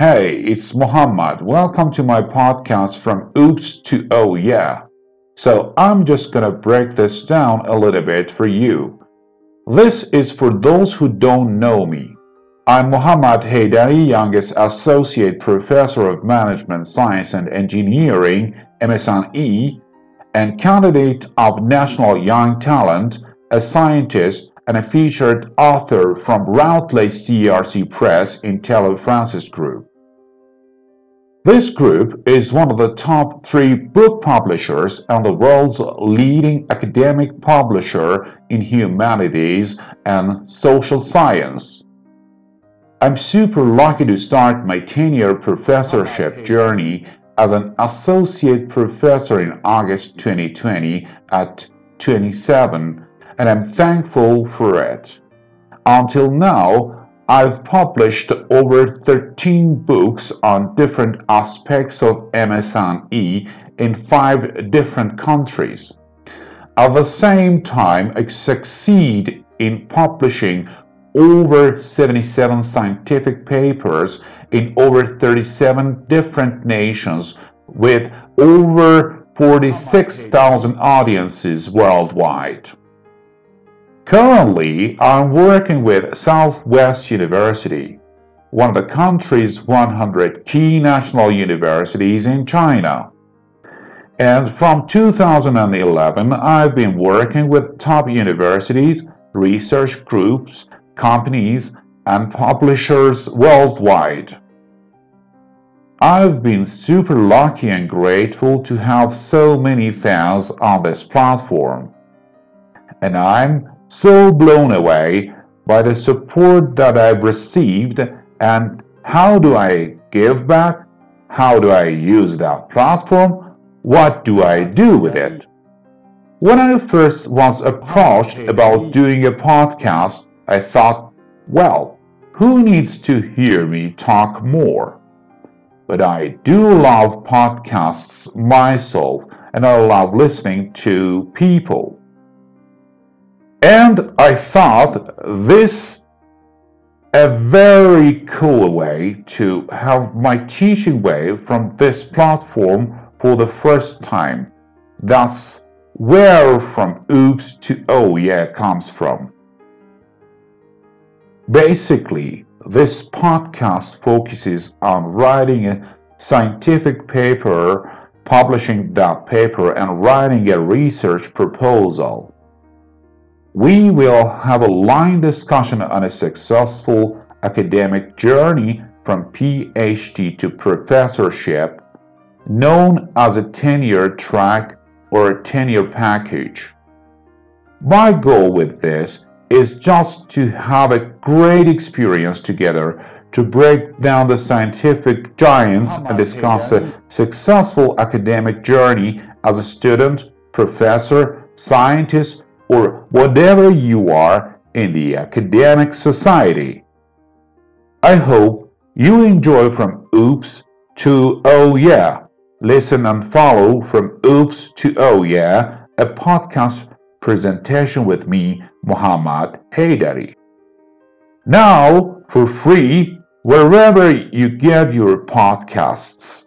Hey, it's Mohammad. Welcome to my podcast from Oops to Oh Yeah. So I'm just gonna break this down a little bit for you. This is for those who don't know me. I'm Mohammad Heydari, youngest associate professor of management science and engineering, MSNE, and candidate of National Young Talent, a scientist and a featured author from Routledge CRC Press in Taylor Francis Group. This group is one of the top three book publishers and the world's leading academic publisher in humanities and social science. I'm super lucky to start my 10 year professorship journey as an associate professor in August 2020 at 27, and I'm thankful for it. Until now, I've published over 13 books on different aspects of MSNE in five different countries. At the same time, I succeed in publishing over 77 scientific papers in over 37 different nations with over 46,000 audiences worldwide. Currently, I'm working with Southwest University, one of the country's 100 key national universities in China. And from 2011, I've been working with top universities, research groups, companies, and publishers worldwide. I've been super lucky and grateful to have so many fans on this platform. And I'm so blown away by the support that I've received and how do I give back? How do I use that platform? What do I do with it? When I first was approached about doing a podcast, I thought, well, who needs to hear me talk more? But I do love podcasts myself and I love listening to people. And I thought this a very cool way to have my teaching way from this platform for the first time. That's where from oops to oh yeah comes from. Basically, this podcast focuses on writing a scientific paper, publishing that paper, and writing a research proposal we will have a line discussion on a successful academic journey from PhD to professorship, known as a tenure track or a tenure package. My goal with this is just to have a great experience together to break down the scientific giants and discuss a successful academic journey as a student, professor, scientist, or whatever you are in the academic society. I hope you enjoy from Oops to Oh Yeah. Listen and follow from Oops to Oh Yeah, a podcast presentation with me, Mohammad Heydari. Now, for free, wherever you get your podcasts.